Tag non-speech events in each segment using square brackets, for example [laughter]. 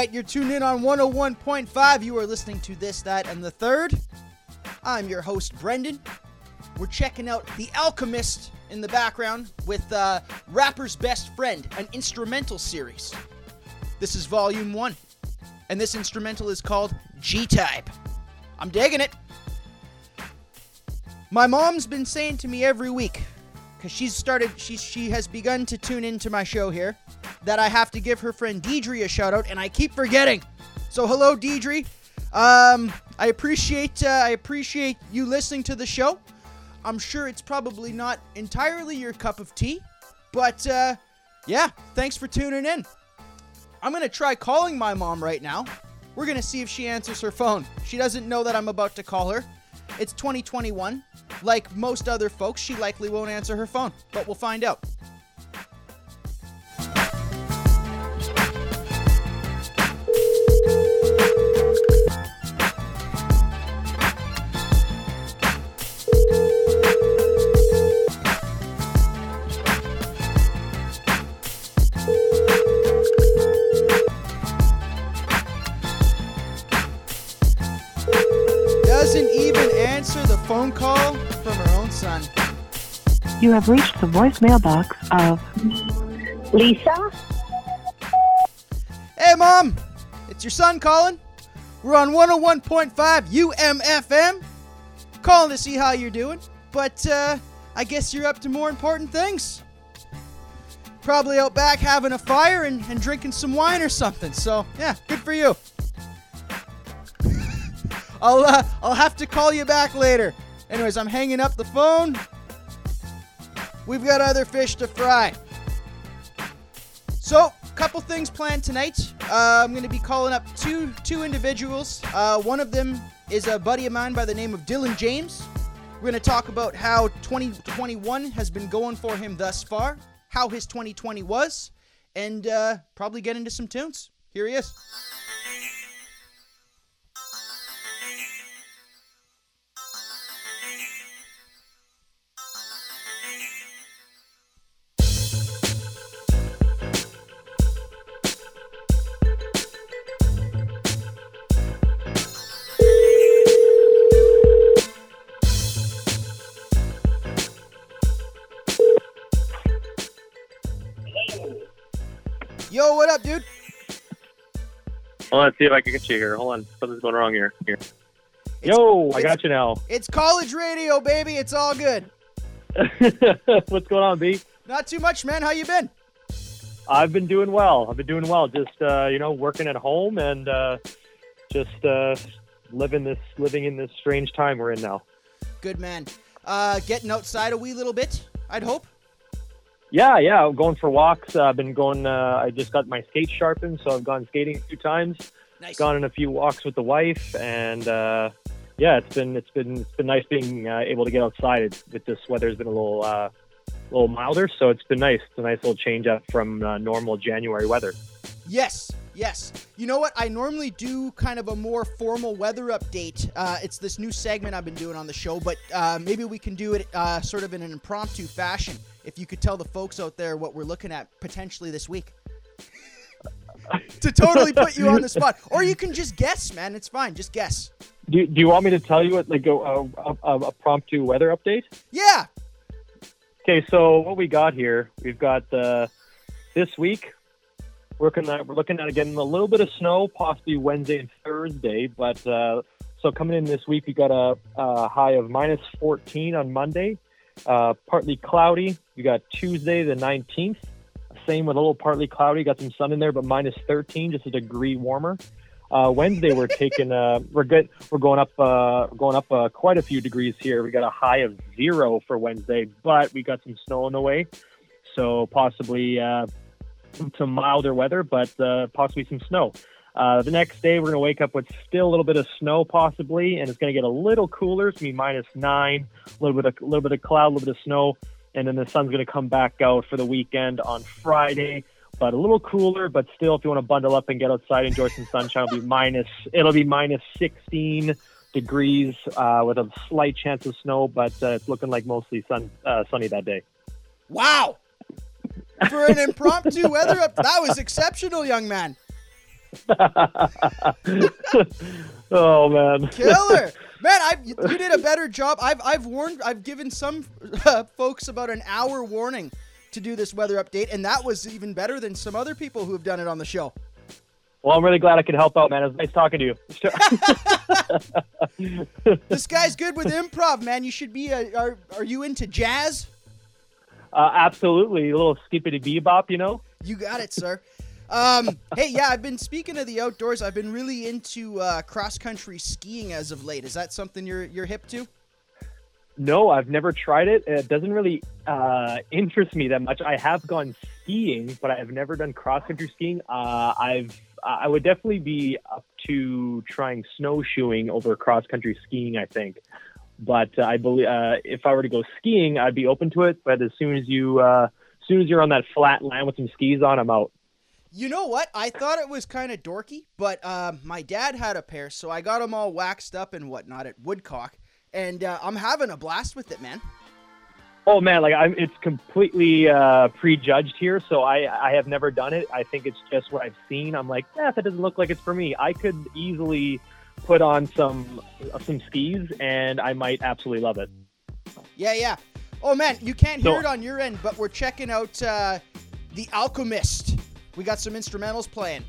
Right, you're tuned in on 101.5. You are listening to this, that, and the third. I'm your host, Brendan. We're checking out The Alchemist in the background with uh, Rapper's Best Friend, an instrumental series. This is volume one, and this instrumental is called G Type. I'm digging it. My mom's been saying to me every week, because she's started, she, she has begun to tune into my show here, that I have to give her friend Deidre a shout out, and I keep forgetting. So hello, Deidre. Um, I appreciate uh, I appreciate you listening to the show. I'm sure it's probably not entirely your cup of tea, but uh, yeah, thanks for tuning in. I'm gonna try calling my mom right now. We're gonna see if she answers her phone. She doesn't know that I'm about to call her. It's 2021. Like most other folks, she likely won't answer her phone, but we'll find out. Phone call from her own son. You have reached the voicemail box of Lisa? Hey, Mom! It's your son calling. We're on 101.5 UMFM. Calling to see how you're doing. But, uh, I guess you're up to more important things. Probably out back having a fire and, and drinking some wine or something. So, yeah, good for you. [laughs] I'll, uh, I'll have to call you back later. Anyways, I'm hanging up the phone. We've got other fish to fry. So, couple things planned tonight. Uh, I'm going to be calling up two two individuals. Uh, one of them is a buddy of mine by the name of Dylan James. We're going to talk about how 2021 has been going for him thus far, how his 2020 was, and uh, probably get into some tunes. Here he is. Well, let's see if I can get you here. Hold on. Something's going wrong here. Here. Yo, I got you now. It's college radio, baby. It's all good. [laughs] What's going on, B? Not too much, man. How you been? I've been doing well. I've been doing well. Just uh, you know, working at home and uh, just uh, living this living in this strange time we're in now. Good man. Uh, getting outside a wee little bit. I'd hope. Yeah, yeah. I'm going for walks. Uh, I've been going. Uh, I just got my skate sharpened, so I've gone skating a few times. Nice. Gone on a few walks with the wife, and uh, yeah, it's been it's been it's been nice being uh, able to get outside. It's, with this weather, has been a little uh, little milder, so it's been nice. It's a nice little change up from uh, normal January weather. Yes, yes. You know what? I normally do kind of a more formal weather update. Uh, it's this new segment I've been doing on the show, but uh, maybe we can do it uh, sort of in an impromptu fashion. If you could tell the folks out there what we're looking at potentially this week. [laughs] to totally put you on the spot. Or you can just guess, man. It's fine. Just guess. Do, do you want me to tell you what like a, a, a, a promptu weather update? Yeah. Okay, so what we got here, we've got uh, this week. At, we're looking at getting a little bit of snow, possibly Wednesday and Thursday. But uh, so coming in this week, we got a, a high of minus 14 on Monday, uh, partly cloudy. We got Tuesday the 19th, same with a little partly cloudy. Got some sun in there, but minus 13, just a degree warmer. Uh, Wednesday we're taking uh, we're good we're going up uh, we're going up uh, quite a few degrees here. We got a high of zero for Wednesday, but we got some snow on the way, so possibly uh, some milder weather, but uh, possibly some snow. Uh, the next day we're going to wake up with still a little bit of snow possibly, and it's going to get a little cooler. It's going to be minus nine, a little bit of little bit of cloud, a little bit of snow, and then the sun's going to come back out for the weekend on Friday but a little cooler. But still, if you want to bundle up and get outside, enjoy some sunshine, it'll be minus. It'll be minus 16 degrees uh, with a slight chance of snow, but uh, it's looking like mostly sun uh, sunny that day. Wow. For an impromptu weather up, that was exceptional, young man. [laughs] oh man. Killer, [laughs] man! I you did a better job. I've I've warned. I've given some uh, folks about an hour warning to do this weather update, and that was even better than some other people who have done it on the show. Well, I'm really glad I could help out, man. It was nice talking to you. [laughs] This guy's good with improv, man. You should be. A, are are you into jazz? Uh, absolutely, a little skippity bebop, you know. You got it, sir. Um, hey, yeah, I've been speaking of the outdoors. I've been really into uh, cross country skiing as of late. Is that something you're you're hip to? No, I've never tried it. It doesn't really uh, interest me that much. I have gone skiing, but I have never done cross country skiing. Uh, I've I would definitely be up to trying snowshoeing over cross country skiing. I think, but uh, I believe uh, if I were to go skiing, I'd be open to it. But as soon as you uh, as soon as you're on that flat land with some skis on, I'm out. You know what? I thought it was kind of dorky, but uh, my dad had a pair, so I got them all waxed up and whatnot at Woodcock, and uh, I'm having a blast with it, man. Oh man, like I'm, it's completely uh, prejudged here, so I, I have never done it. I think it's just what I've seen. I'm like, yeah, that doesn't look like it's for me. I could easily put on some some skis, and I might absolutely love it. Yeah, yeah. Oh man, you can't hear So- it on your end, but we're checking out uh, the Alchemist. We got some instrumentals playing.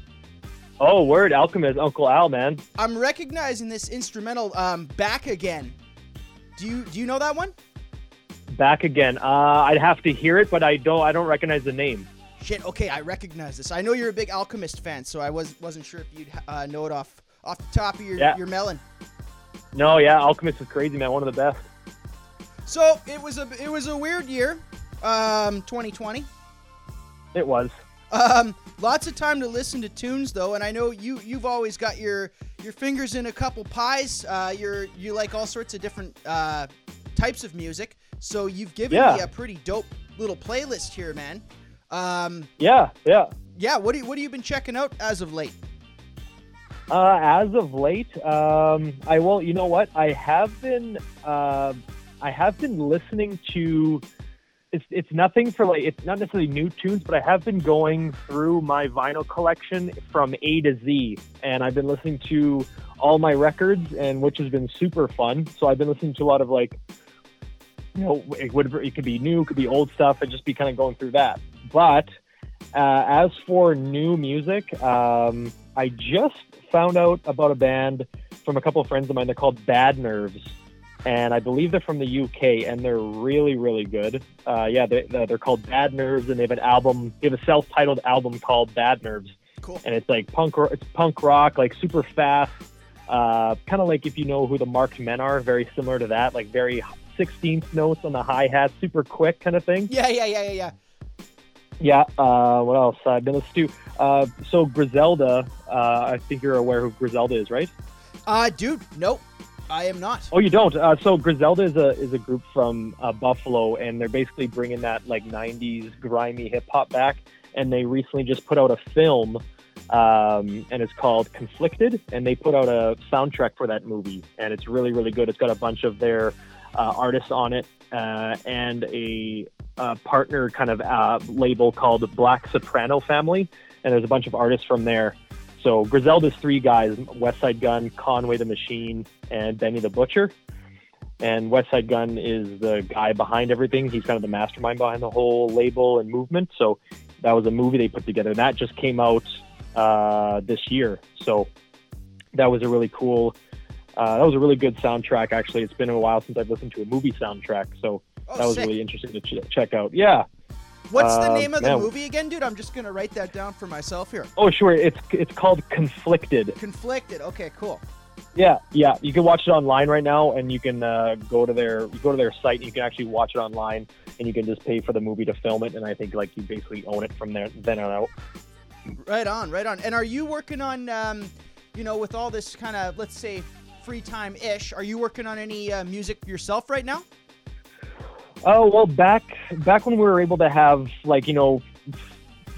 Oh, word, Alchemist, Uncle Al, man. I'm recognizing this instrumental um, back again. Do you do you know that one? Back again. Uh, I'd have to hear it, but I don't. I don't recognize the name. Shit. Okay, I recognize this. I know you're a big Alchemist fan, so I was wasn't sure if you'd uh, know it off off the top of your Yeah. your melon. No, yeah, Alchemist is crazy, man. One of the best. So it was a it was a weird year, um, 2020. It was. Um, lots of time to listen to tunes though, and I know you you've always got your your fingers in a couple pies. Uh, you're you like all sorts of different uh, types of music, so you've given Yeah. me a pretty dope little playlist here, man. Um, Yeah, yeah. yeah, what do you, what have you been checking out as of late? Uh, as of late, um, I will. You know what? I have been. Uh, I have been listening to. It's it's nothing for like it's not necessarily new tunes, but I have been going through my vinyl collection from A to Z, and I've been listening to all my records, and which has been super fun. So I've been listening to a lot of like, you know, it would it could be new, it could be old stuff, and just be kind of going through that. But uh, as for new music, um, I just found out about a band from a couple of friends of mine. They're called Bad Nerves, and I believe they're from the UK, and they're really, really good. Uh, yeah, they, they're called Bad Nerves, and they have an album. They have a self-titled album called Bad Nerves, Cool. and it's like punk. It's punk rock, like super fast. Uh, kind of like if you know who the Marked Men are, very similar to that, like very 16th notes on the hi hat, super quick kind of thing. Yeah, yeah, yeah, yeah, yeah. Yeah. Uh, what else? I've been listening to. Uh, so Griselda. Uh, I think you're aware who Griselda is, right? Uh, dude, nope, I am not. Oh, you don't. Uh, so Griselda is a is a group from uh, Buffalo, and they're basically bringing that like '90s grimy hip hop back. And they recently just put out a film, um, and it's called Conflicted. And they put out a soundtrack for that movie, and it's really really good. It's got a bunch of their uh, artists on it, uh, and a, uh partner kind of uh, label called Black Soprano Family. And there's a bunch of artists from there. So Griselda's three guys: Westside Gunn, Conway the Machine, and Benny the Butcher. And Westside Gunn is the guy behind everything. He's kind of the mastermind behind the whole label and movement. So that was a movie they put together. That just came out uh, this year. So that was a really cool. Uh, that was a really good soundtrack. Actually, it's been a while since I've listened to a movie soundtrack, so Oh, that was sick. really interesting to ch- check out. Yeah. What's the uh, name of the man. movie again, dude? I'm just gonna write that down for myself here. Oh, sure. It's it's called Conflicted. Conflicted. Okay, cool. Yeah, yeah. You can watch it online right now, and you can uh, go to their go to their site. And you can actually watch it online, and you can just pay for the movie to film it. And I think like you basically own it from there then on out. Right on, right on. And are you working on, um, you know, with all this kind of, let's say, free time ish? Are you working on any uh, music yourself right now? Oh well, back back when we were able to have like you know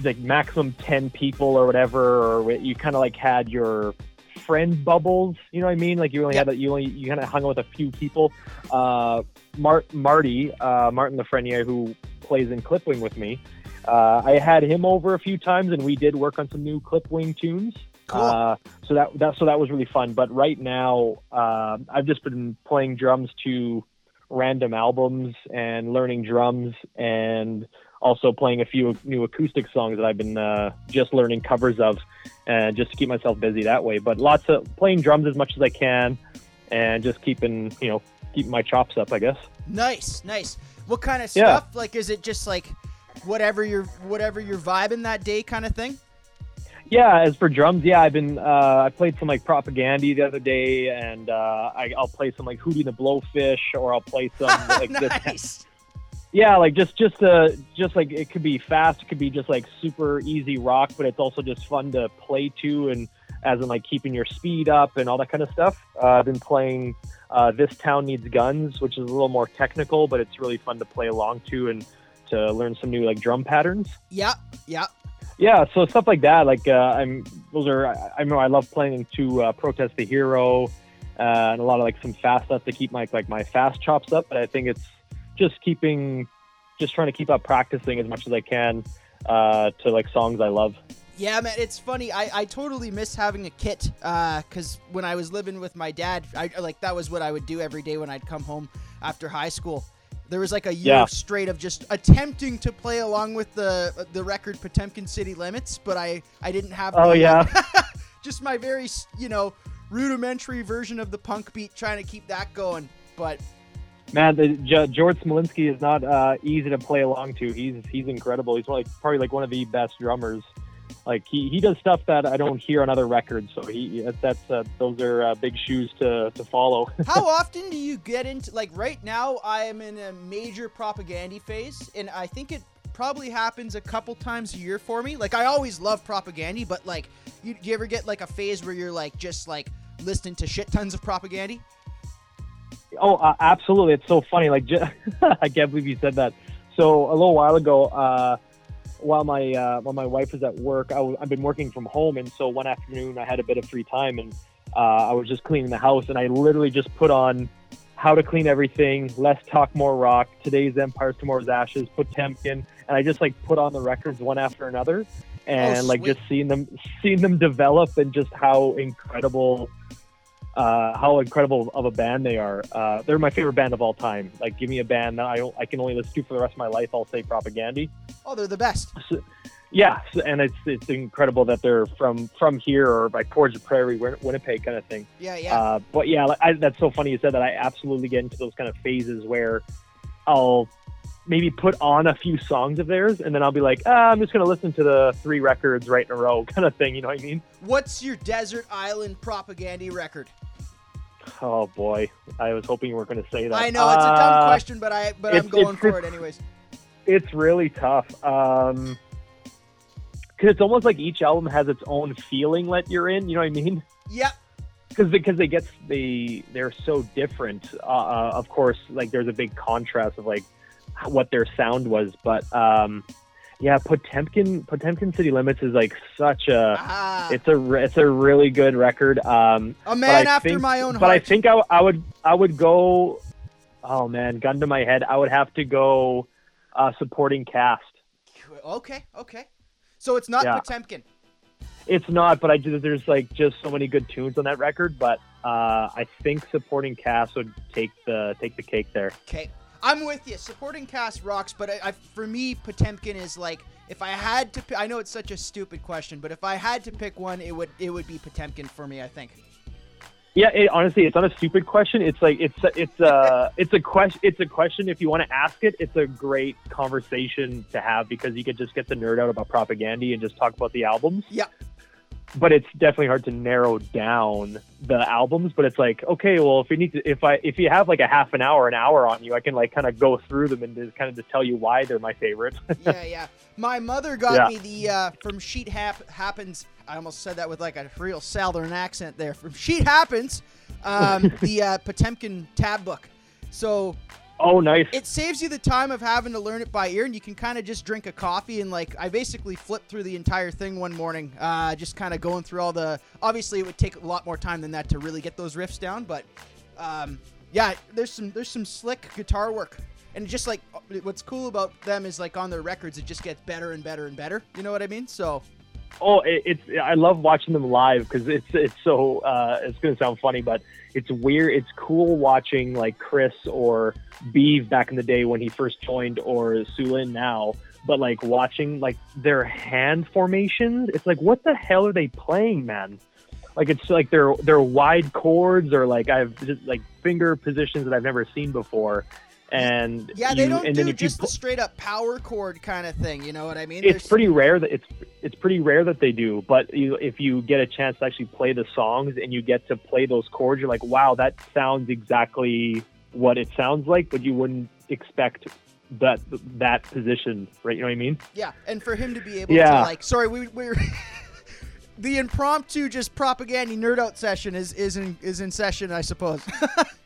like maximum ten people or whatever, or you kind of like had your friend bubbles. You know what I mean? Like you only had that you only you kind of hung out with a few people. Uh, Mart Marty uh, Martin Lafreniere, who plays in Clipwing with me. Uh, I had him over a few times, and we did work on some new Clipwing tunes. Cool. Uh, so that that so that was really fun. But right now, uh, I've just been playing drums to random albums and learning drums, and also playing a few new acoustic songs that I've been uh, just learning covers of, and just to keep myself busy that way. But lots of playing drums as much as I can, and just keeping you know keeping my chops up, I guess. Nice, nice. What kind of Yeah. stuff? Like, is it just like whatever you're whatever you're vibing that day kind of thing? Yeah, as for drums, yeah, I've been uh, I played some like Propagandhi the other day, and uh, I, I'll play some like Hootie and the Blowfish, or I'll play some [laughs] like this. nice. Yeah, like just just uh just like it could be fast, it could be just like super easy rock, but it's also just fun to play to, and as in like keeping your speed up and all that kind of stuff. Uh, I've been playing uh, This Town Needs Guns, which is a little more technical, but it's really fun to play along to and to learn some new like drum patterns. Yeah, yeah. Yeah, so stuff like that. Like uh, I'm, those are. I, know I love playing to uh, protest the hero, uh, and a lot of like some fast stuff to keep my like my fast chops up. But I think it's just keeping, just trying to keep up practicing as much as I can uh, to like songs I love. Yeah, man, it's funny. I, I totally miss having a kit because when I was living with my dad, I like that was what I would do every day when I'd come home after high school. There was like a year Yeah. straight of just attempting to play along with the the record Potemkin City Limits, but I I didn't have. Oh yeah, [laughs] just my very you know rudimentary version of the punk beat, trying to keep that going. But man. The, J- Jord Samolesky is not uh, easy to play along to. He's he's incredible. He's like probably like one of the best drummers. Like he, he does stuff that I don't hear on other records. So he that's uh, those are uh, big shoes to to follow. [laughs] how often do you get into like right now? I am in a major Propagandhi phase, and I think it probably happens a couple times a year for me. Like I always love Propagandhi, but like, you, do you ever get like a phase where you're like just like listening to shit tons of Propagandhi? Oh, uh, absolutely! It's so funny. Like, [laughs] I can't believe you said that. So a little while ago, uh, while my uh, while my wife was at work, I w- I've been working from home, and so one afternoon I had a bit of free time, and uh, I was just cleaning the house, and I literally just put on "How to Clean Everything," "Less Talk, More Rock," "Today's Empires, Tomorrow's Ashes," Potemkin, and I just like put on the records one after another, and like just seeing them seeing them develop, and just how incredible uh, how incredible of a band they are. Uh, they're my favorite band of all time. Like, give me a band that I, I can only listen to for the rest of my life. I'll say Propagandhi. Oh, they're the best. Yeah, so- and it's it's incredible that they're from from here or like towards the prairie, Winnipeg kind of thing. Yeah, yeah. Uh, but yeah, like, I, that's so funny you said that. I absolutely get into those kind of phases where I'll maybe put on a few songs of theirs, and then I'll be like, ah, I'm just gonna listen to the three records right in a row, [laughs] kind of thing. You know what I mean? What's your desert island Propagandhi record? Oh boy, I was hoping you weren't going to say that. I know it's a dumb Uh, question, but I but I'm going for it anyways. it's really tough. Um, cause it's almost like each album has its own feeling that you're in. You know what I mean? Yep. Because because they get they they're so different. Uh, uh, of course, like there's a big contrast of like what their sound was, but um, yeah, Potemkin Potemkin City Limits is like such a Ah, it's a it's a really good record. Um, a man after think- my own heart. but I think I, I would I would go. Oh man, gun to my head, I would have to go uh, Supporting Caste. okay, okay. So it's not Yeah. Potemkin. It's not, but I do. there's like just so many good tunes on that record. But uh, I think Supporting Caste would take the take the cake there. Okay, I'm with you. Supporting Caste rocks, but I, I, for me, Potemkin is like if I had to. I know it's such a stupid question, but if I had to pick one, it would it would be Potemkin for me. I think. Yeah, it, honestly, it's not a stupid question. It's like it's it's uh [laughs] it's a question. It's a question. If you want to ask it, it's a great conversation to have because you could just get the nerd out about Propagandhi and just talk about the albums. Yeah. But it's definitely hard to narrow down the albums. But it's like, okay, well, if you need to, if I if you have like a half an hour, an hour on you, I can like kind of go through them and just kind of just tell you why they're my favorite. [laughs] yeah, yeah. My mother got Yeah. me the uh, from Sheet Hap- Happens. I almost said that with like a real southern accent there. From Sheet Happens, um, [laughs] the uh, Potemkin tab book. So oh, nice. it saves you the time of having to learn it by ear, and you can kind of just drink a coffee and like I basically flipped through the entire thing one morning, uh, just kind of going through all the. Obviously, it would take a lot more time than that to really get those riffs down, but um, yeah, there's some there's some slick guitar work, and just like what's cool about them is like on their records, it just gets better and better and better. You know what I mean? So Oh, it, it's I love watching them live because it's it's so uh, it's gonna sound funny, but it's weird. It's cool watching like Chris or Beeve back in the day when he first joined, or Sulynn now. But like watching like their hand formations, it's like what the hell are they playing, man? Like it's like they're they're wide chords or like I've just like finger positions that I've never seen before. And Yeah, they you- don't and do then just pu- the straight up power chord kind of thing. You know what I mean? it's There's- pretty rare that it's it's pretty rare that they do but you, if you get a chance to actually play the songs and you get to play those chords you're like wow that sounds exactly what it sounds like but you wouldn't expect that that position right you know what i mean Yeah, and for him to be able to like, sorry, we we're [laughs] the impromptu just Propagandhi nerd out session is is in is in session, I suppose. [laughs]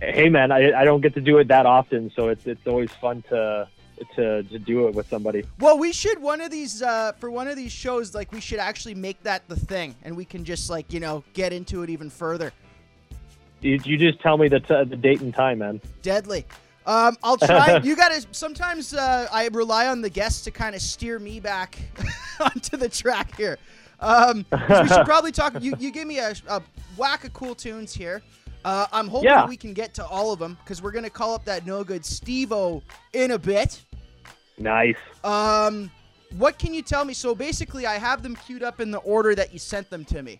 hey man I, I don't get to do it that often so it's it's always fun to to, to do it with somebody well, we should one of these uh, for one of these shows, like we should actually make that the thing, and we can just like you know get into it even further. you, you just tell me the, t- the date and time man Deadly. Um, I'll try. [laughs] you gotta. Sometimes uh, I rely on the guests to kind of steer me back [laughs] onto the track here. Um, we should [laughs] probably talk. You, you give me a, a whack of cool tunes here. Uh, I'm hoping Yeah. we can get to all of them because we're gonna call up that no good Stevo in a bit. nice Um, what can you tell me? So basically, I have them queued up in the order that you sent them to me.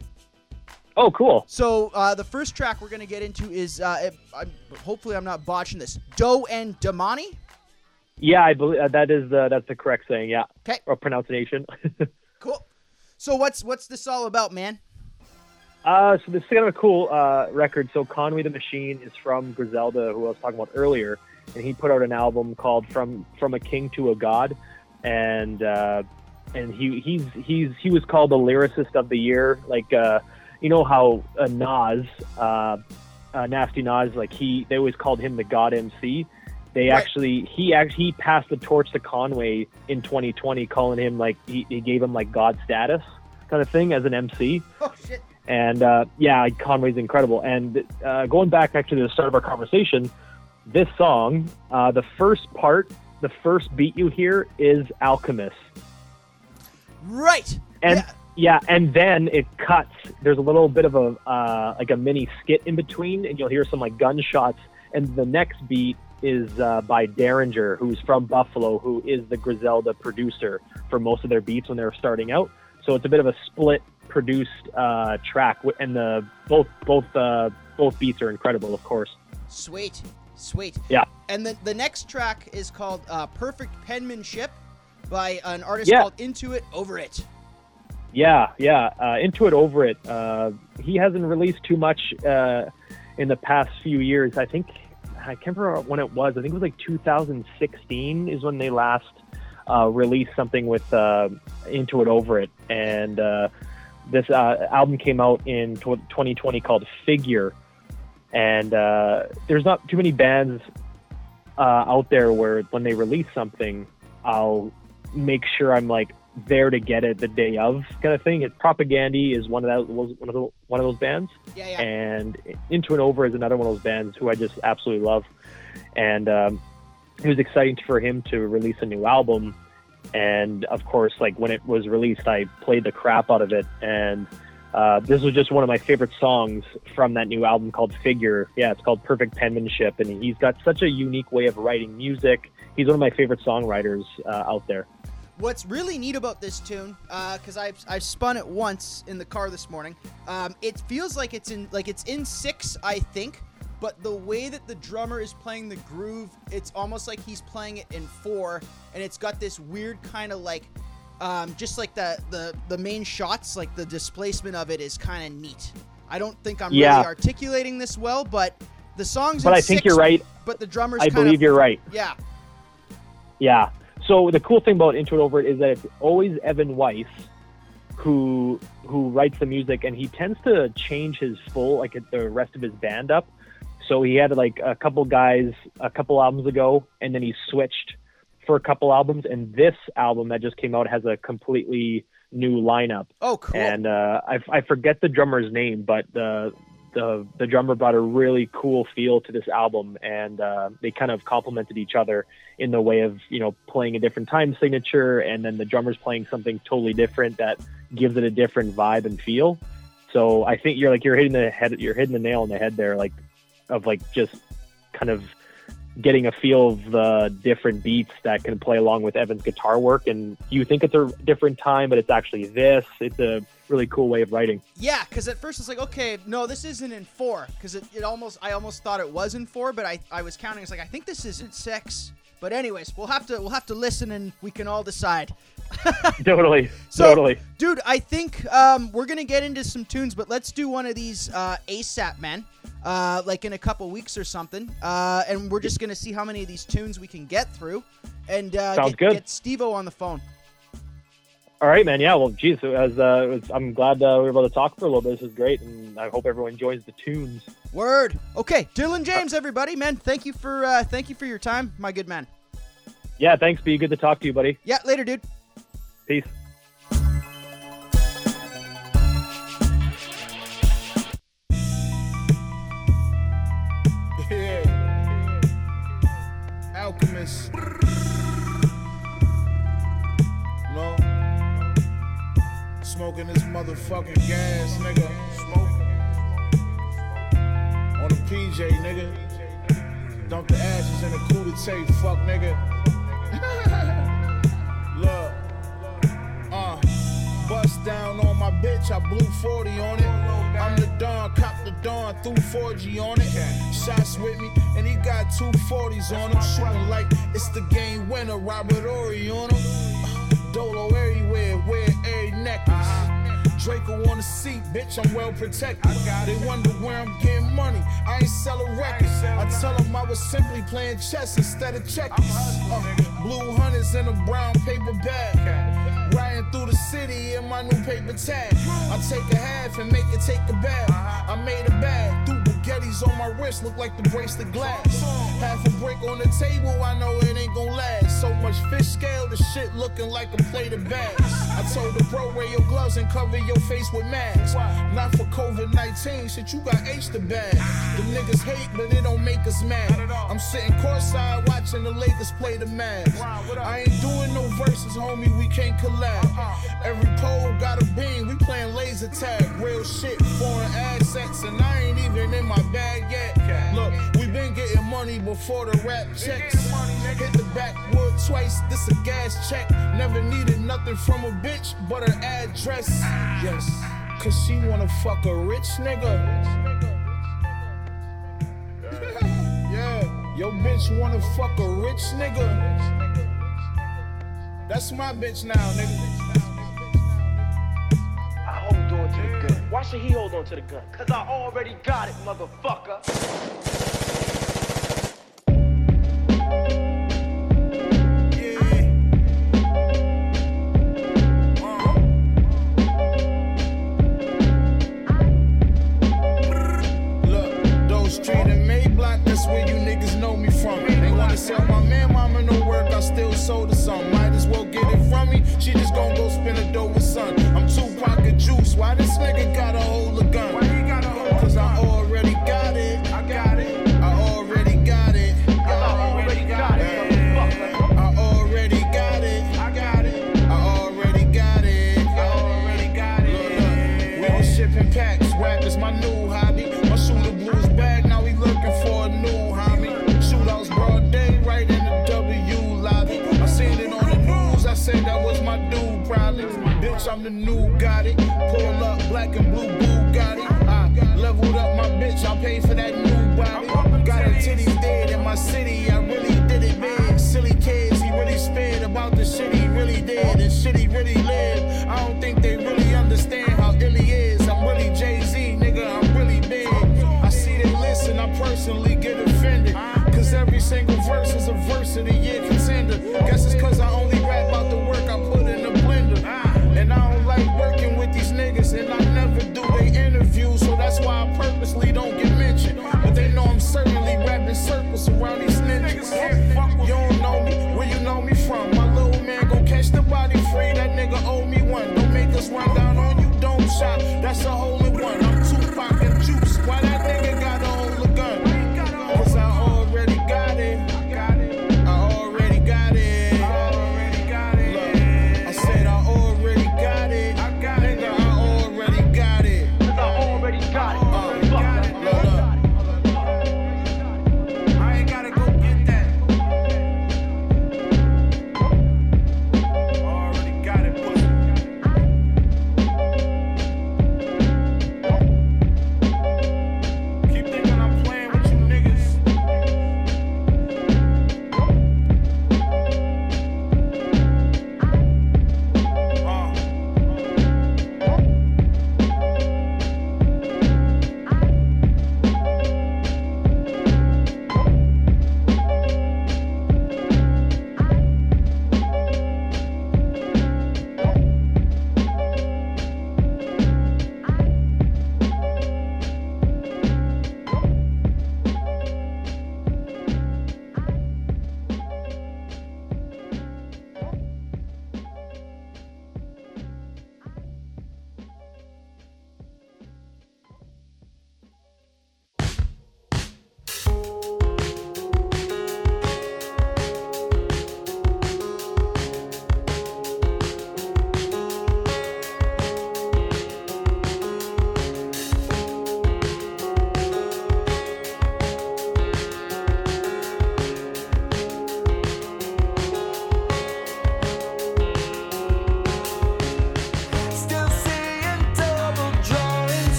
oh cool So uh, the first track we're gonna get into is uh, it, I'm, hopefully I'm not botching this. Dough and Damani. yeah i believe uh, that is the that's the correct saying yeah 'Kay. or pronunciation [laughs] Cool. So what's what's this all about, man? Uh, so this is kind of a cool uh, record. So Conway the Machine is from Griselda, who I was talking about earlier, and he put out an album called "From From a King to a God," and uh, and he he's he's he was called the lyricist of the year. Like uh, you know how uh, Nas, uh, uh, Nasty Nas, like he they always called him the God MC. They Right. actually he actually he passed the torch to Conway in 2020, calling him like he, he gave him like God status kind of thing as an MC. Oh shit. And uh, yeah, Conway's incredible. And uh, going back actually to the start of our conversation, this song, uh, the first part, the first beat you hear is Alchemist. Right. And Yeah. yeah. and then it cuts. There's a little bit of a uh, like a mini skit in between, and you'll hear some like gunshots. And the next beat is uh, by Daringer, who's from Buffalo, who is the Griselda producer for most of their beats when they were starting out. So it's a bit of a split produced uh, track, and the both both uh, both beats are incredible, of course. Sweet. Sweet. Yeah. And then the next track is called uh, Perfect Penmanship by an artist Yeah. called Into It Over It. Yeah, yeah. Uh, Into It Over It. Uh, he hasn't released too much uh, in the past few years. I think I can't remember when it was. I think it was like 2016 is when they last uh, released something with uh, Into It Over It, and uh, this uh, album came out in 2020 called Figure. And uh, there's not too many bands uh, out there where when they release something, I'll make sure I'm like there to get it the day of kind of thing. It's Propagandhi is one of those one of the, one of those bands, Yeah, yeah. and Into and Over is another one of those bands who I just absolutely love. And um, it was exciting for him to release a new album. And of course, like when it was released, I played the crap out of it. And uh, this was just one of my favorite songs from that new album called Figure. Yeah, it's called Perfect Penmanship, and he's got such a unique way of writing music. He's one of my favorite songwriters uh, out there. What's really neat about this tune, because I've I've spun it once in the car this morning. Um, it feels like it's in like it's in six, I think, but the way that the drummer is playing the groove, it's almost like he's playing it in four, and it's got this weird kind of like, um, just like the the the main shots, like the displacement of it is kind of neat. I don't think I'm Yeah. really articulating this well, but the songs. But I think you're right. But the drummer's. I believe of, you're right. Yeah. Yeah. So the cool thing about Into It Over It is that it's always Evan Weiss who who writes the music, and he tends to change his full like the rest of his band up. So he had like a couple guys a couple albums ago, and then he switched for a couple albums. And this album that just came out has a completely new lineup. Oh, cool. And uh, I, I forget the drummer's name, but the the the drummer brought a really cool feel to this album, and uh, they kind of complemented each other in the way of you know playing a different time signature, and then the drummer's playing something totally different that gives it a different vibe and feel. So I think you're like you're hitting the head, you're hitting the nail on the head there, like of like just kind of getting a feel of the different beats that can play along with Evan's guitar work. And you think it's a different time, but it's actually this. It's a really cool way of writing. Yeah, because at first it's like, okay, no, this isn't in four. Because it, it almost, I almost thought it was in four, but I, I was counting. It's like, I think this is in six. But anyways, we'll have to, we'll have to listen and we can all decide. [laughs] totally, So, totally. dude, I think um, we're gonna get into some tunes, but let's do one of these uh, ASAP, man. Uh, like in a couple weeks or something, uh, and we're just gonna see how many of these tunes we can get through, and uh, Sounds get, good. get Steve-O on the phone. All right, man. Yeah. Well, geez, as uh, was, I'm glad uh, we were able to talk for a little bit. This is great, and I hope everyone enjoys the tunes. Word. Okay, Dylan James, everybody, man. Thank you for uh, thank you for your time, my good man. Yeah. Thanks, B. Good to talk to you, buddy. Yeah, later, dude. Peace. Smoking this motherfucking gas, nigga. Smoke. On the PJ, nigga. Dump the ashes in the coup to take, fuck, nigga. [laughs] Look. Uh. Bust down on my bitch, I blew 40 on it. I'm the Don, cop the Don, threw 4G on it. Shots with me, and he got two 40s on him. Shooting like it's the game winner, Robert Horry on him. Dolo everywhere, wear every necklace. Draco on the seat, bitch, I'm well protected. They wonder where I'm getting money. I ain't selling records. I tell them I was simply playing chess instead of checkers. Uh, blue hunters in a brown paper bag. Riding through the city in my new paper tag. I take a half and make it take a bag. I made a bag. Threw Bugattis on my wrist, look like the bracelet glass. Half a brick on the table, I know it ain't gon' last. So much fish scale, the shit looking like a plate of bags. I told the bro, wear your gloves and cover your face with masks. Not for COVID 19, shit, you got H the bag. The niggas hate, but it don't make us mad. I'm sitting courtside watching the Lakers play the Mavs. I ain't doing no verses, homie, we can't collab. Every pole got a beam, we playing laser tag. Real shit, foreign assets, and I ain't even in my bag yet. Look, we been money before the rap checks. Hit the backwood twice, this a gas check. Never needed nothing from a bitch but her address. Yes, cause she wanna fuck a rich nigga. [laughs] Yeah, your bitch wanna fuck a rich nigga. That's my bitch now, nigga. I hold on to the gun. Why should he hold on to the gun? Cause I already got it, motherfucker. Why this nigga gotta hold a gun? Cause I already got it. I got it. I already got it. I already got it. I already got it. I got it. I already got it. I already got it. We was shipping packs. Rap is my new hobby. My shooter blues bag. Now we looking for a new homie. Shootouts broad day right in the W lobby. I seen it on the news. I said that was my dude probably. Bitch, I'm the new got paid for that new body. Got her titties dead in my city. I really did it big. Silly kids, he really spit about the shit he really did and shit he really lived. I don't think they really understand how ill he is. I'm really Jay Z, nigga. I'm really big. I see they listen. I personally get offended. Cause every single verse is a verse of the year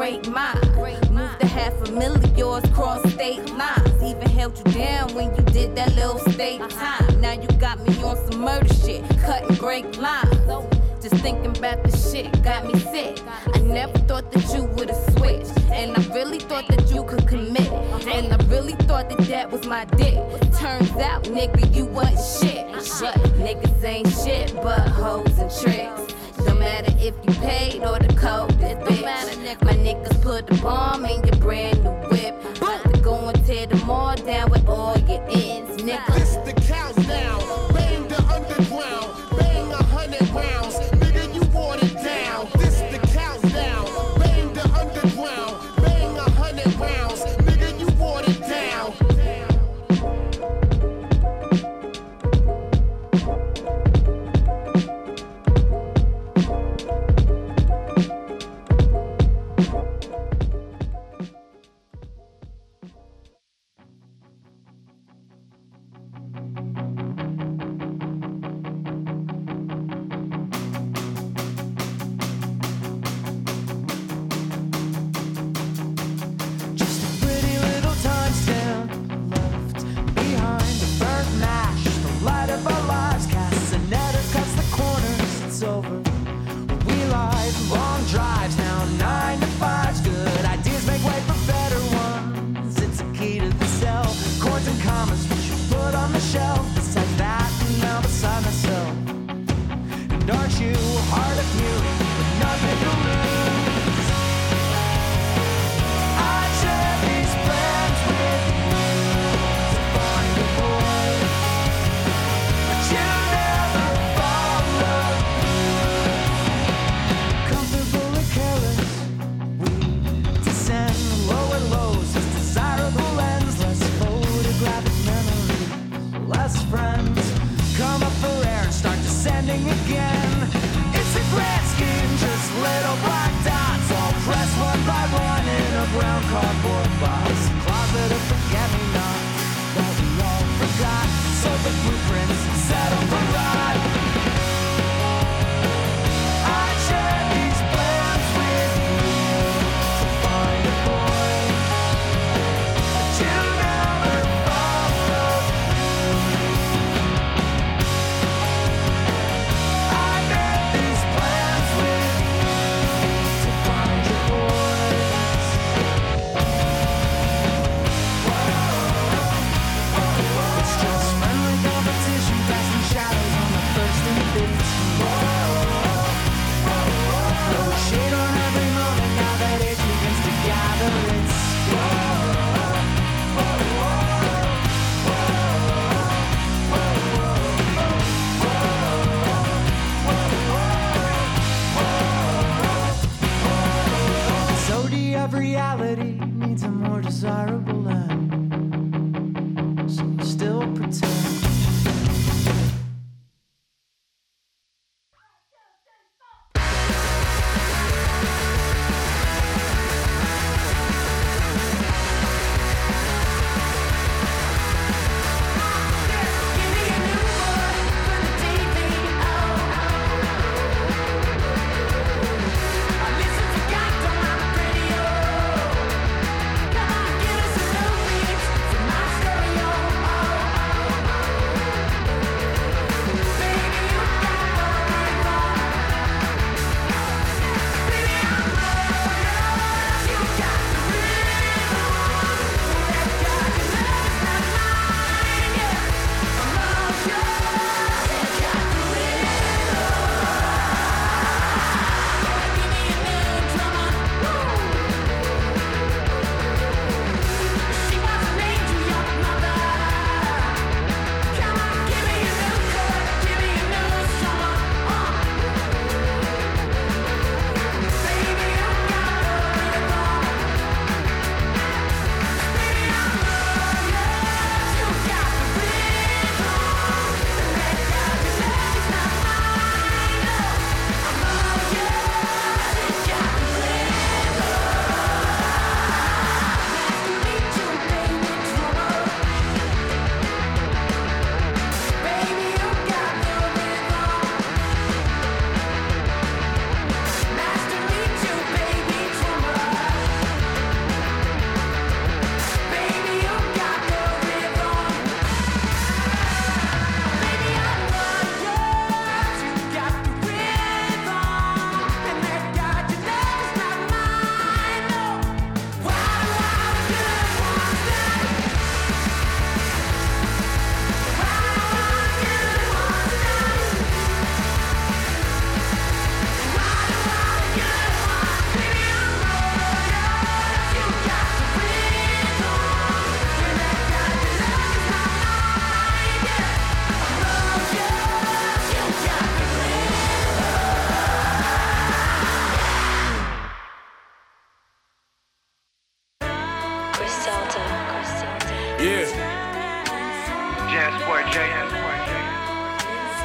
great mind. Moved the half a million yours cross state lines. Even held you down when you did that little state time. Now you got me on some murder shit, cutting great lines. Just thinking about the shit got me sick. I never thought that you would have switched. And I really thought that you could commit. And I really thought that that was my dick. Turns out, nigga, you wasn't shit. But niggas ain't shit but hoes and tricks. Don't matter if you paid or the code is bitch. My niggas put the bomb in your brand new whip. About to go and tear the mall down with all your ends, niggas.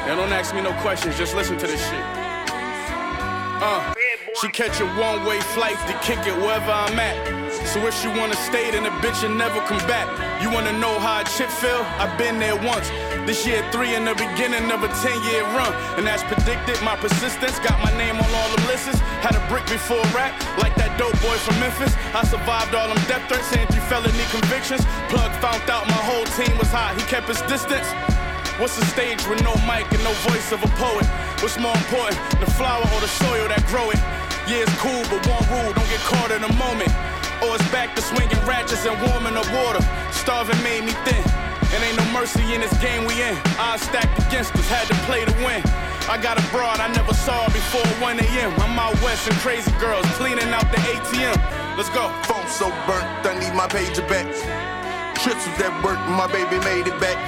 Now don't ask me no questions, just listen to this shit. Uh, she catch a one-way flight to kick it wherever I'm at. So if she wanna stay, then the bitch will never come back. You wanna know how a chip feel? I've been there once. This year three in the beginning of a 10-year run. And as predicted, my persistence got my name on all the lists. Had a brick before rap, like that dope boy from Memphis. I survived all them death threats and three felony convictions. Plug found out my whole team was hot, he kept his distance. What's a stage with no mic and no voice of a poet? What's more important, the flower or the soil that grow it? Yeah, it's cool, but one rule, don't get caught in a moment. Or it's back to swinging ratchets and warming the water. Starving made me thin, and ain't no mercy in this game we in. I stacked against us, had to play to win. I got a broad I never saw before 1 a.m. I'm out west and crazy girls cleaning out the ATM. Let's go. Phone so burnt, I need my pager back. Trips with that work, my baby made it back.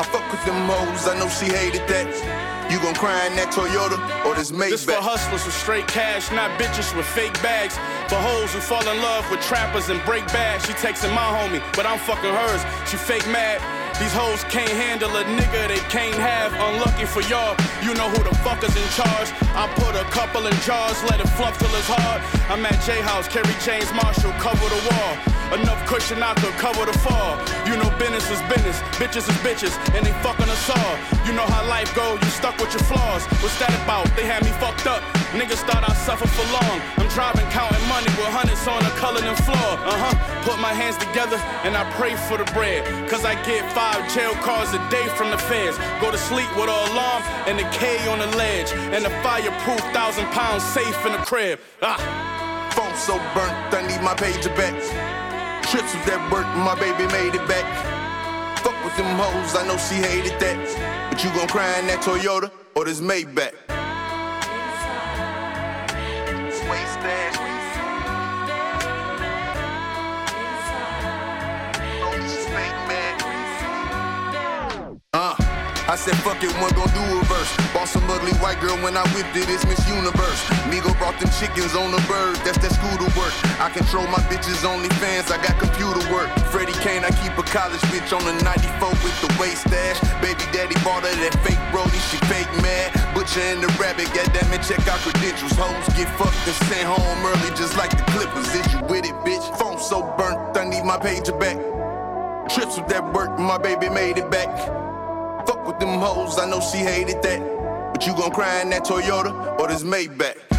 I fuck with them hoes, I know she hated that. You gon' cry in that Toyota or this Maybach. This for hustlers with straight cash, not bitches with fake bags. For hoes who fall in love with trappers and break bags. She texting my homie, but I'm fucking hers. She fake mad. These hoes can't handle a nigga they can't have. Unlucky for y'all, you know who the fuck is in charge. I put a couple in jars, let it fluff till it's hard. I'm at J House, Kerry James Marshall, cover the wall. Enough cushion I could cover the fall. You know business is business, bitches is bitches, and they fucking us all. You know how life go, you stuck with your flaws. What's that about? They had me fucked up. Niggas thought I suffered for long. I'm driving, counting money with hundreds on the and floor. Uh huh. Put my hands together and I pray for the bread. Cause I get five jail calls a day from the feds. Go to sleep with an alarm and a K on the ledge. And a fireproof thousand pounds safe in the crib. Ah. Phone so burnt, I need my pager back. Trips with that work, my baby made it back. Fuck with them hoes, I know she hated that. But you gon' cry in that Toyota or this Maybach? I said fuck it, one gon' do a verse. Bought some ugly white girl when I whipped it, it's Miss Universe. Migo brought them chickens on the bird, that's that scooter work. I control my bitches only fans, I got computer work. Freddie Kane, I keep a college bitch on the 94 with the waist stash. Baby daddy bought her that fake Brody, she fake mad. Butcher and the rabbit, goddamn it, check out credentials. Hoes get fucked and sent home early just like the Clippers. Is you with it, bitch? Phone so burnt, I need my pager back. Trips with that work, my baby made it back. Fuck with them hoes, I know she hated that. But you gon' cry in that Toyota or this Maybach?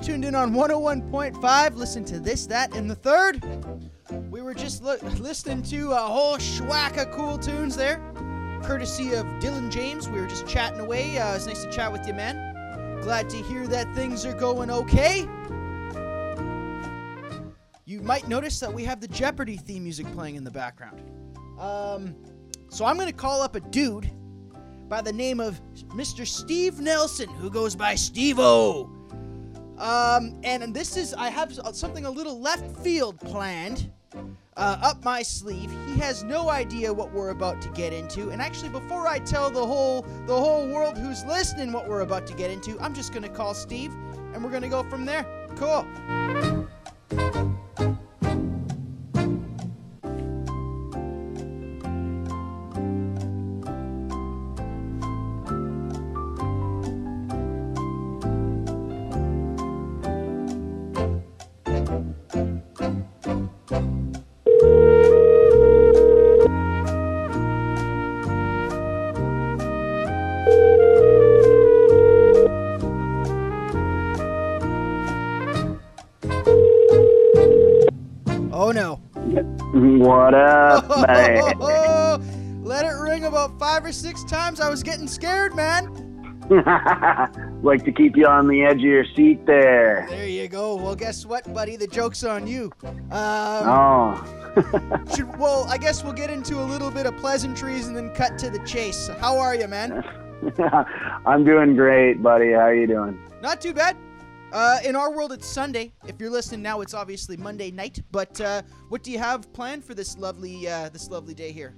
Tuned in on 101.5. Listen to this, that, and the third. We were just li- listening to a whole schwack of cool tunes there, courtesy of Dylan James. We were just chatting away. Uh, it's nice to chat with you, man. Glad to hear that things are going okay. You might notice that we have the Jeopardy theme music playing in the background. Um, so I'm going to call up a dude by the name of Mr. Steve Nelson, who goes by Steve-O. Um, and this is, I have something a little left field planned uh, up my sleeve. He has no idea what we're about to get into. And actually, before I tell the whole the whole world who's listening what we're about to get into, I'm just gonna call Steve, and we're gonna go from there. Cool. [laughs] like to keep you on the edge of your seat there. There you go. Well, guess what, buddy? The joke's on you. Um, Oh. [laughs] should, well, I guess we'll get into a little bit of pleasantries and then cut to the chase. How are you, man? [laughs] I'm doing great, buddy. How are you doing? Not too bad. Uh, in our world, it's Sunday. If you're listening now, it's obviously Monday night. But uh, what do you have planned for this lovely, uh, this lovely day here?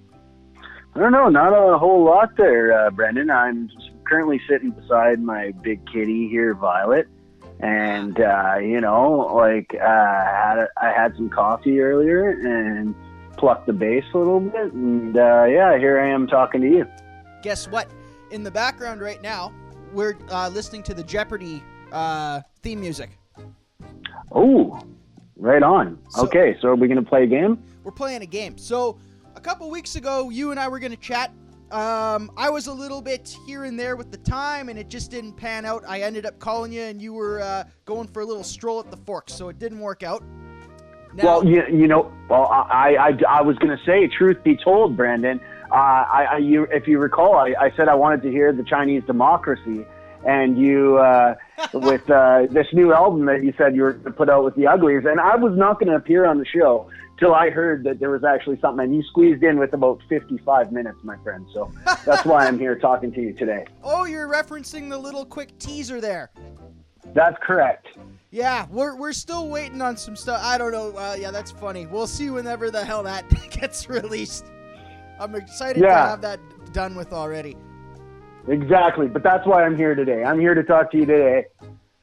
I don't know, not a whole lot there, uh, Brendan. I'm currently sitting beside my big kitty here, Violet, and uh, you know, like uh, I had I had some coffee earlier and plucked the bass a little bit, and uh, yeah, here I am talking to you. Guess what? In the background right now, we're uh, listening to the Jeopardy uh, theme music. Oh, right on. So- okay, so are we gonna play a game? We're playing a game. So a couple weeks ago, you and I were going to chat. Um, I was a little bit here and there with the time, and it just didn't pan out. I ended up calling you, and you were uh, going for a little stroll at the Forks, so it didn't work out. Now, Well, you, you know, well, I, I, I was going to say, truth be told, Brandon, uh, I, I, you, if you recall, I, I said I wanted to hear the Chinese democracy, and you, uh, [laughs] with uh, this new album that you said you were to put out with the Uglies, and I was not going to appear on the show till I heard that there was actually something, and you squeezed in with about 55 minutes, my friend. So [laughs] that's why I'm here talking to you today. oh, you're referencing the little quick teaser there. That's correct. Yeah, we're, we're still waiting on some stuff. I don't know. Uh, yeah, that's funny. We'll see whenever the hell that [laughs] gets released. I'm excited to have that done with already. Exactly, but that's why I'm here today. I'm here to talk to you today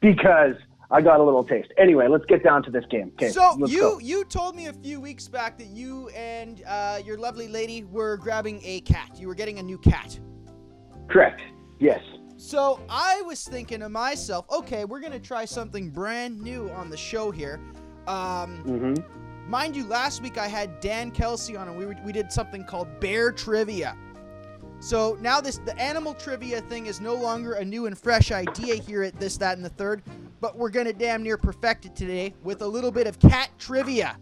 because I got a little taste. Anyway, let's get down to this game. Okay, So you go. you told me a few weeks back that you and uh, your lovely lady were grabbing a cat. You were getting a new cat. Correct. Yes. So I was thinking to myself, okay, we're gonna try something brand new on the show here. Um, Mm-hmm. mind you, last week I had Dan Kelsey on, and we were, we did something called Bear Trivia. So now this the animal trivia thing is no longer a new and fresh idea here at this, that, and the third, but we're gonna damn near perfect it today with a little bit of cat trivia.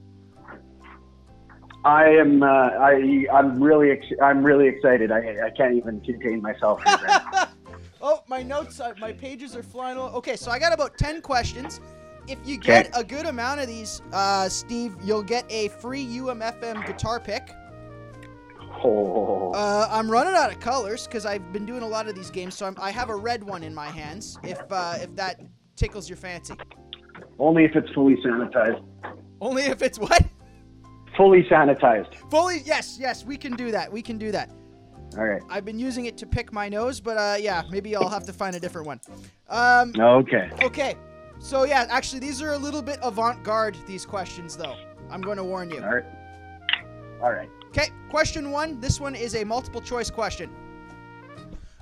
I am. Uh, I. I'm really. Ex- I'm really excited. I. I can't even contain myself. [laughs] [laughs] Oh, my notes, uh, my pages are flying. all- Okay, so I got about 10 questions. If you get a good amount of these, uh, Steve, you'll get a free UMFM guitar pick. Oh. Uh, I'm running out of colors because I've been doing a lot of these games, so I'm, I have a red one in my hands. If uh, if that tickles your fancy, Only if it's fully sanitized. only if it's what Fully sanitized. fully. Yes, yes, we can do that. We can do that. All right. I've been using it to pick my nose, but uh, yeah, maybe I'll have to find a different one. Um, Okay. Okay, so yeah, actually, these are a little bit avant-garde. These questions, though, I'm going to warn you. All right. All right. Okay, question one. This one is a multiple choice question.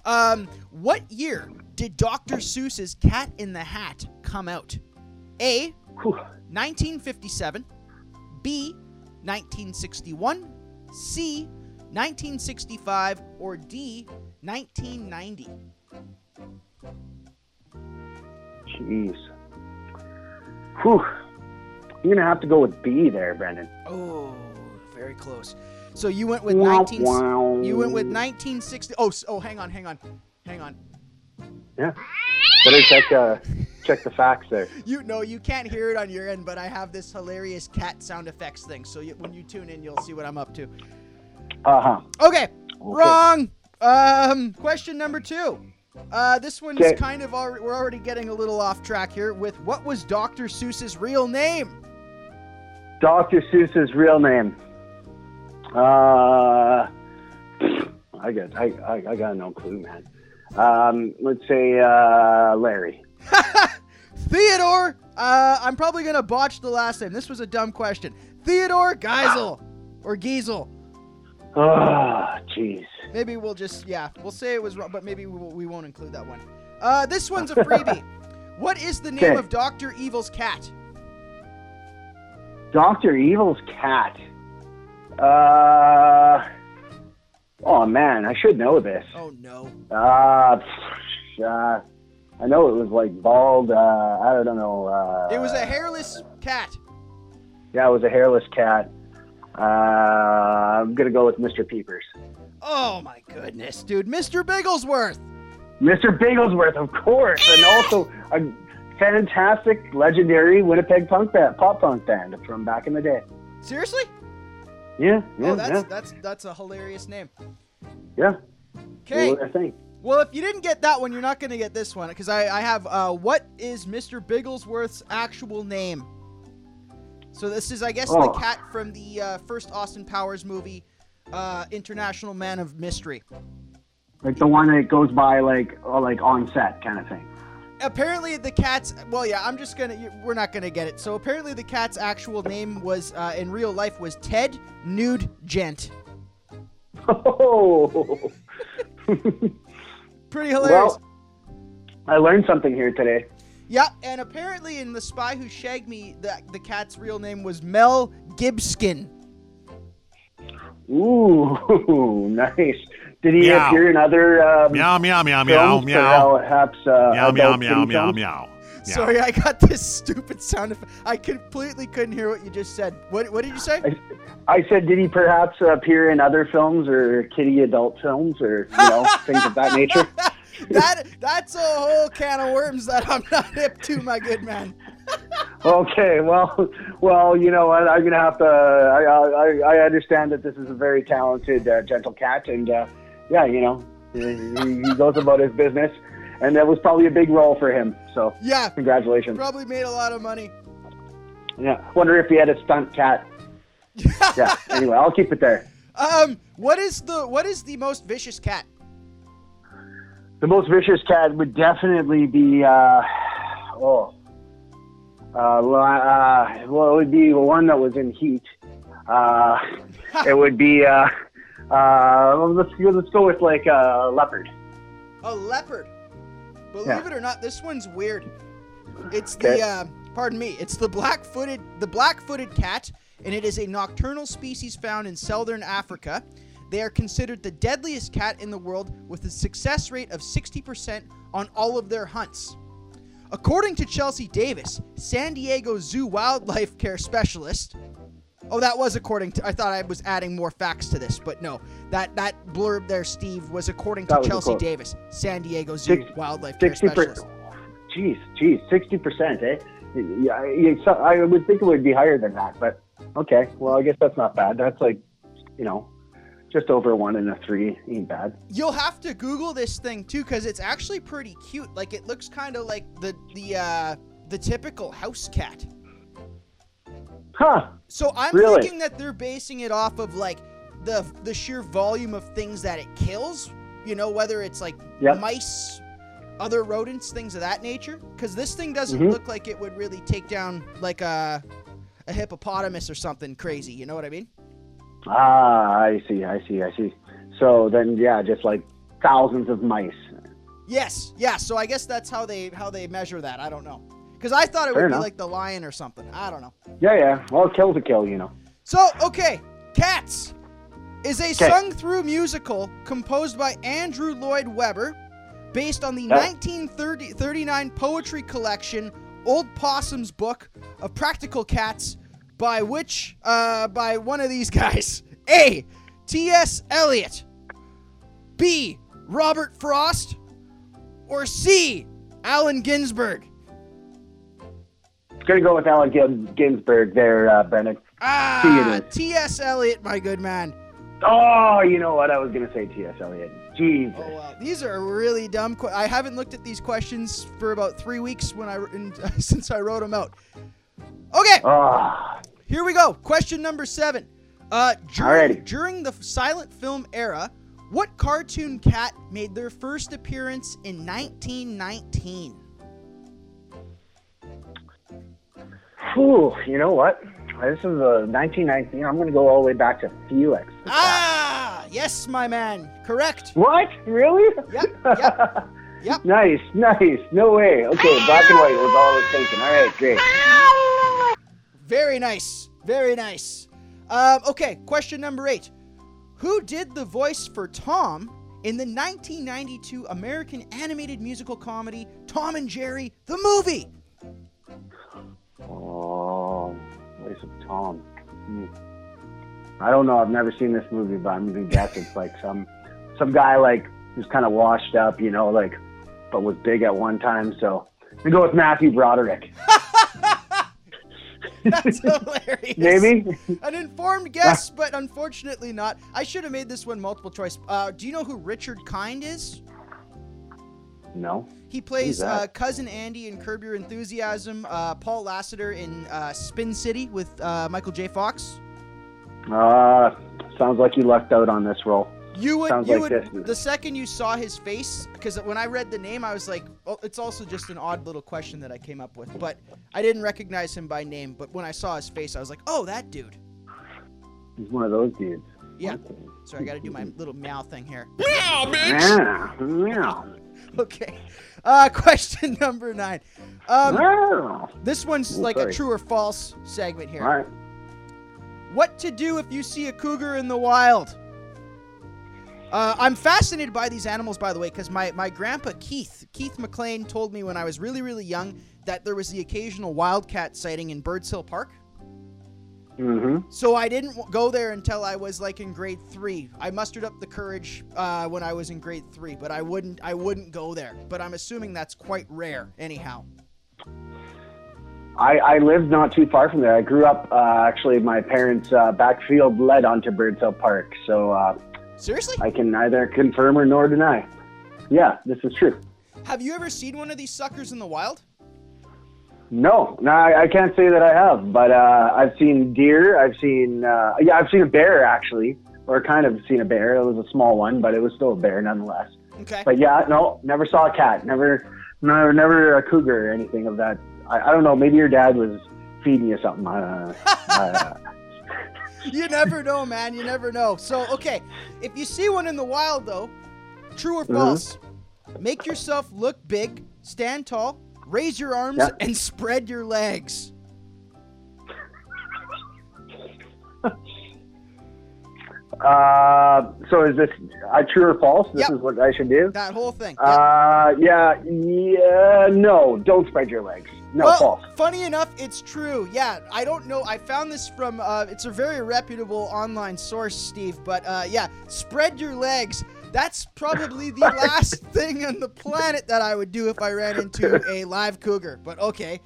Um, what year did Dr. Seuss's Cat in the Hat come out? A. 1957. B. 1961. C. 1965. Or D. 1990. Jeez. Whew. You're gonna have to go with B there, Brendan. Oh, very close. So you went with Wow, 19. You went with 1960. Oh, oh, hang on, hang on, hang on. Yeah. Better check. Uh, check the facts there. [laughs] You know you can't hear it on your end, but I have this hilarious cat sound effects thing. So you, when you tune in, you'll see what I'm up to. Uh huh. Okay, wrong. Um, question number two. Uh, this one's Okay. kind of already, we're already getting a little off track here with what was Dr. Seuss's real name? Dr. Seuss's real name. Uh, [clears throat] I got. I, I. I got no clue, man. Um, let's say uh, Larry. [laughs] Theodore. Uh, I'm probably gonna botch the last name. This was a dumb question. Theodore Geisel or Giesel. Oh, jeez. Maybe we'll just yeah, we'll say it was wrong, but maybe we, we won't include that one. Uh, this one's a [laughs] freebie. what is the name Okay. of Doctor Evil's cat? Doctor Evil's cat. Uh. Oh man, I should know this. Oh no. Uh, pff, uh, I know it was like bald. Uh, I don't know. Uh, It was a hairless cat. Yeah, it was a hairless cat. Uh, I'm gonna go with Mr. Peepers. Oh my goodness, dude, Mr. Bigglesworth. Mr. Bigglesworth, of course, and also a fantastic, legendary Winnipeg punk band, pop punk band from back in the day. Seriously? Yeah, yeah, oh, that's yeah, that's that's a hilarious name. yeah. Okay. Do I think? Well, if you didn't get that one, you're not going to get this one because I, I have uh, what is Mr. Bigglesworth's actual name? So this is, I guess, Oh. the cat from the uh, first Austin Powers movie, uh, International Man of Mystery. Like the one that goes by like, oh, like on set kind of thing. Apparently, the cat's. Well, yeah, I'm just gonna. We're not gonna get it. So apparently, the cat's actual name was uh, in real life was Ted Nude Gent. Oh, [laughs] Pretty hilarious. well, I learned something here today. Yeah, and apparently in The Spy Who Shagged Me, the, the cat's real name was Mel Gibskin. Ooh, [laughs] nice. Did he Meow. appear in other um, Meow, meow, meow, meow, films, meow. perhaps uh, Meow, meow, adult meow, kitty meow, meow. Sorry, I got this stupid sound effect. I completely couldn't hear what you just said. What, what did you say? I said, did he perhaps appear in other films or kitty adult films or you know things of that nature? [laughs] that That's a whole can of worms that I'm not hip to, my good man. [laughs] Okay, well, well, you know what? I'm gonna have to. I, I, I understand that this is a very talented, uh, gentle cat, and uh, yeah, you know, he, goes about his business, and that was probably a big role for him. So Yeah. congratulations. Probably made a lot of money. Yeah, wonder if he had a stunt cat. [laughs] yeah. Anyway, I'll keep it there. Um, what is the what is the most vicious cat? The most vicious cat would definitely be, uh, oh, uh, uh, well, it would be the one that was in heat. Uh, it would be, uh, uh, let's go, let's go with like a leopard. A leopard. Believe Yeah. it or not, this one's weird. It's Okay. the uh, pardon me. It's the black-footed the black-footed cat, and it is a nocturnal species found in southern Africa. They are considered the deadliest cat in the world, with a success rate of 60% on all of their hunts. According to Chelsea Davis, San Diego Zoo wildlife care specialist. Oh, that was according to. I thought I was adding more facts to this, but no. That that blurb there, Steve, was according to was Chelsea. Davis, San Diego Zoo Six- wildlife care 60 specialist. Jeez, geez, sixty percent, eh? Yeah, so I would think it would be higher than that, but okay. Well, I guess that's not bad. That's like, you know, just over one and a three ain't bad. You'll have to Google this thing too, because it's actually pretty cute. Like it looks kind of like the the uh, the typical house cat. Huh? So I'm Really? thinking that they're basing it off of like the the sheer volume of things that it kills. You know, whether it's like Yep. mice, other rodents, things of that nature. Because this thing doesn't Mhm. look like it would really take down like a a hippopotamus or something crazy. You know what I mean? Ah, I see, I see, I see. So then, yeah, just like thousands of mice. Yes, yeah. So I guess that's how they how they measure that. I don't know. Because I thought it Fair would be like the lion or something. I don't know. Yeah, yeah. Well, kill's a kill, you know. So, okay, Cats is a 'Kay. sung through musical composed by Andrew Lloyd Webber based on the Yeah. 1939 poetry collection Old Possum's Book of Practical Cats by which, uh, by one of these [laughs] guys. A. T.S. Eliot. B. Robert Frost. Or C. Allen Ginsberg. Gonna go with Allen Gin- Ginsberg there, uh, Bennett. Ah, C it is. T.S. Eliot, my good man. Oh, you know what? I was gonna say T.S. Eliot. Jesus. Oh wow, these are really dumb. Que- I haven't looked at these questions for about three weeks when I in, [laughs] since I wrote them out. Okay, Ah, here we go. Question number seven. Uh, during, Alrighty. during the silent film era, what cartoon cat made their first appearance in 1919? Whew, you know what? This is a 1919. I'm gonna go all the way back to Felix. Ah, yes, my man. Correct. What? Really? Yep. Yep. [laughs] Yep. Nice, nice. No way. Okay, black and white was all I was thinking. All right, great. Very nice. Very nice. Um, okay, question number eight. Who did the voice for Tom in the 1992 American animated musical comedy Tom and Jerry, the movie? Oh, voice of Tom. Hmm. I don't know. I've never seen this movie, but I'm gonna guess it's like some some guy like who's kind of washed up, you know, like but was big at one time. So we go with Matthew Broderick. [laughs] [laughs] That's hilarious. Maybe. An informed guess, but unfortunately not. I should have made this one multiple choice. Uh, do you know who Richard Kind is? No. He plays uh, cousin Andy in Curb Your Enthusiasm. Uh, Paul Lassiter in uh, Spin City with uh, Michael J. Fox. Uh, sounds like you lucked out on this role. You would, Sounds you like would, this the second you saw his face, because when I read the name, I was like, oh, it's also just an odd little question that I came up with, but I didn't recognize him by name. But when I saw his face, I was like, oh, that dude. He's one of those dudes. Yeah. So I got to do my little meow thing here. Yeah. Yeah. [laughs] Okay. Uh, question [laughs] number nine. Um, Wow. this one's Ooh, like a true or false segment here. All right. What to do if you see a cougar in the wild? Uh, I'm fascinated by these animals, by the way, because my, my grandpa Keith, Keith McLean, told me when I was really, really young that there was the occasional wildcat sighting in Birds Hill Park. Mm-hmm. So I didn't go there until I was like in grade three. I mustered up the courage uh, when I was in grade three, but I wouldn't I wouldn't go there. But I'm assuming that's quite rare, anyhow. I, I lived not too far from there. I grew up, uh, actually, my parents' uh, backfield led onto Birds Hill Park. So uh, Seriously? I can neither confirm or nor deny. Yeah, this is true. Have you ever seen one of these suckers in the wild? No, no, I, I can't say that I have, but uh, I've seen deer. I've seen, uh, yeah, I've seen a bear actually, or kind of seen a bear. It was a small one, but it was still a bear nonetheless. Okay. But yeah, no, never saw a cat. Never, never, never a cougar or anything of that. I, I don't know. Maybe your dad was feeding you something. Don't uh, [laughs] you never know, man. You never know. So, okay, if you see one in the wild, though, true or Mhm. false, make yourself look big, stand tall, raise your arms, and spread your legs. [laughs] uh, so is this uh, true or false? This Yep. is what I should do. That whole thing. Uh, yeah, yeah, no, don't spread your legs. No, well, false. funny enough, it's true. Yeah, I don't know. I found this from. Uh, it's a very reputable online source, Steve. But uh, yeah, spread your legs. That's probably the last [laughs] thing on the planet that I would do if I ran into a live cougar. But okay.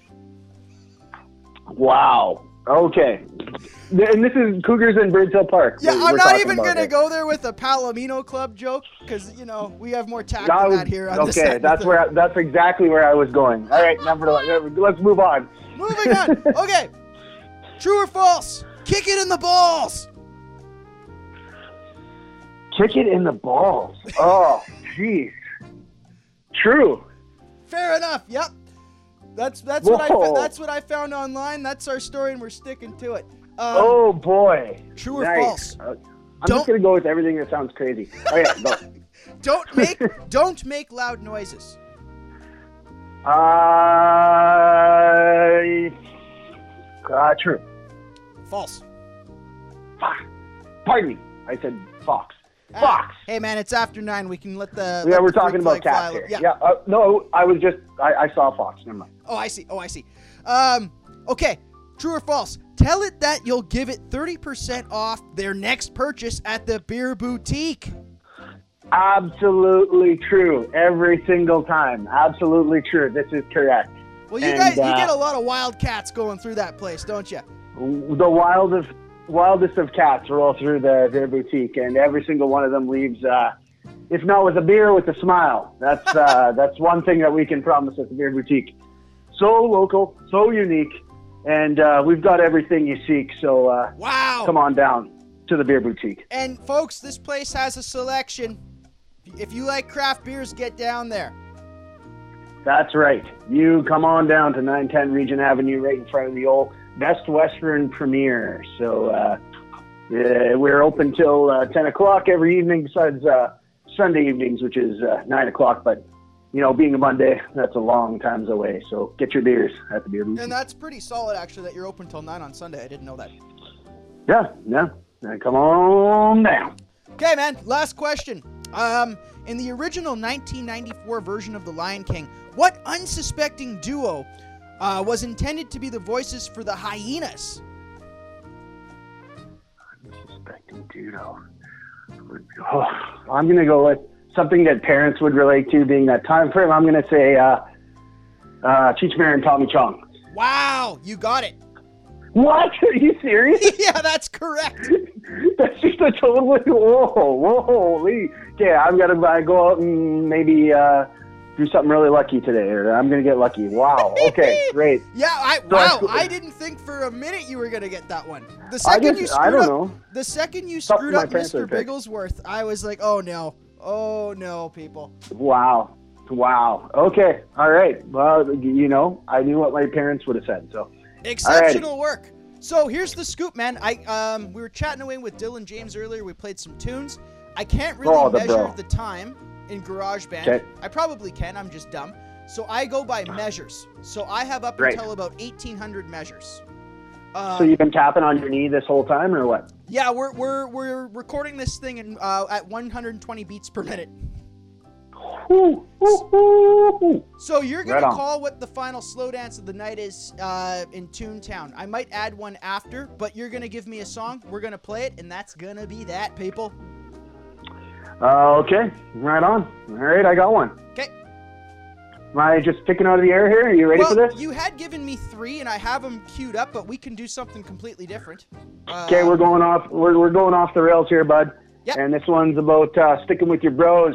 Wow. Okay. And this is Cougars in Birds Hill Park. Yeah, I'm not even gonna go there with a Palomino Club joke because you know we have more tact That than was- that here. On okay, that's where I, that's exactly where I was going. All right, number [laughs] uh, let's move on. Moving on. Okay. [laughs] True or false? Kick it in the balls. Kick it in the balls. Oh, jeez. True. Fair enough. Yep. That's that's what I that's what I found online. That's our story, and we're sticking to it. Um, oh boy. True or Nice. false? Uh, I'm Don't- just gonna go with everything that sounds crazy. Oh yeah, go. [laughs] Don't make don't make loud noises. [laughs] Uh, uh, true. False. Pardon me. I said fox. Fox. Hey man, it's after nine. We can let the Yeah, let we're the talking about cats here. Yeah. Uh, no, I was just I, I saw fox. Never mind. Oh, I see. Oh, I see. Um. Okay. True or false? Tell it that you'll give it thirty percent off their next purchase at the beer boutique. Absolutely true. Every single time. Absolutely true. This is correct. Well, you And, guys, you uh, get a lot of wild cats going through that place, don't you? the wildest wildest of cats roll through the, their boutique, and every single one of them leaves, uh, if not with a beer, with a smile. That's uh, [laughs] that's one thing that we can promise at the beer boutique. So local, so unique, and uh, we've got everything you seek. So uh, Wow. come on down to the beer boutique. And folks, this place has a selection. If you like craft beers, get down there. That's right. You come on down to 910 Regent Avenue, right in front of the old Best Western Premiere. So uh, uh, we're open till uh, 10 o'clock every evening, besides uh, Sunday evenings, which is uh, 9 o'clock. But, you know, being a Monday, that's a long times away. So get your beers at the beer booth. And that's pretty solid, actually, that you're open till 9 on Sunday. I didn't know that. Yeah, yeah. Come on down. Okay, man, last question. Um, in the original 1994 version of The Lion King, what unsuspecting duo uh, was intended to be the voices for the hyenas? Prosciutto. Oh, I'm gonna go with something that parents would relate to, being that time frame. I'm gonna say uh, uh, Cheech Marin and Tommy Chong. Wow, you got it. What? Are you serious? [laughs] yeah, that's correct. [laughs] That's just a totally whoa, whoa, holy. Okay, I'm gonna uh, go out and maybe uh, do something really lucky today, or I'm gonna get lucky. Wow. [laughs] Okay, great. Yeah, I So wow, sc- I didn't think for a minute you were gonna get that one. The I second just- you I screwed don't up, know. the second you screwed up Mr. Bigglesworth, I was like, oh no, oh no, people. Wow. Wow. Okay. All right. Well, you know, I knew what my parents would have said. So. Exceptional work. So here's the scoop, man. I um we were chatting away with Dylan James earlier. We played some tunes. I can't really Oh, the measure bro. the time in GarageBand. Okay. I probably can. I'm just dumb. So I go by measures. So I have up until about 1800 measures. Uh, So you've been tapping on your knee this whole time, or what? yeah, we're we're we're recording this thing in uh, at 120 beats per minute. Ooh, ooh, ooh, ooh. So you're gonna Right call what the final slow dance of the night is uh, in Toontown. I might add one after, but you're gonna give me a song. We're gonna play it, and that's gonna be that, people. Uh, okay. Right on. All right. I got one. Okay. Am I just picking out of the air here? Are you ready well, for this? you had given me three, and I have them queued up, but we can do something completely different. Uh, Okay, we're going off. We're, we're going off the rails here, bud. Yep. And this one's about uh, sticking with your bros.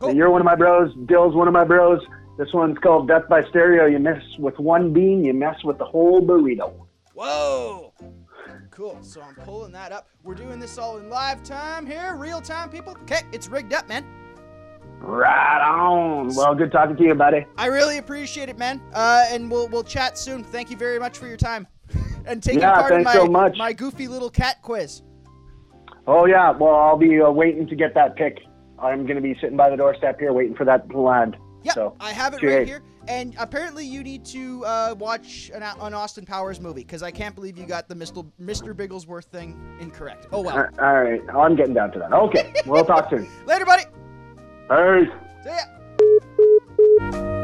Cool. You're one of my bros. Dill's one of my bros. This one's called Death by Stereo. You mess with one bean, you mess with the whole burrito. Whoa. Cool. So I'm pulling that up. We're doing this all in live time here, real time, people. Okay, it's rigged up, man. Right on. Well, good talking to you, buddy. I really appreciate it, man. Uh, and we'll we'll chat soon. Thank you very much for your time [laughs] and taking Yeah, part in my so my goofy little cat quiz. Oh yeah. Well, I'll be uh, waiting to get that pick. I'm gonna be sitting by the doorstep here, waiting for that to land. Yeah, So, I have it right here and apparently you need to uh, watch an, an, Austin Powers movie because I can't believe you got the Mr. Mr. Bigglesworth thing incorrect. Oh well. All right, oh, I'm getting down to that. Okay, we'll talk soon. [laughs] Later, buddy. Hey. See ya.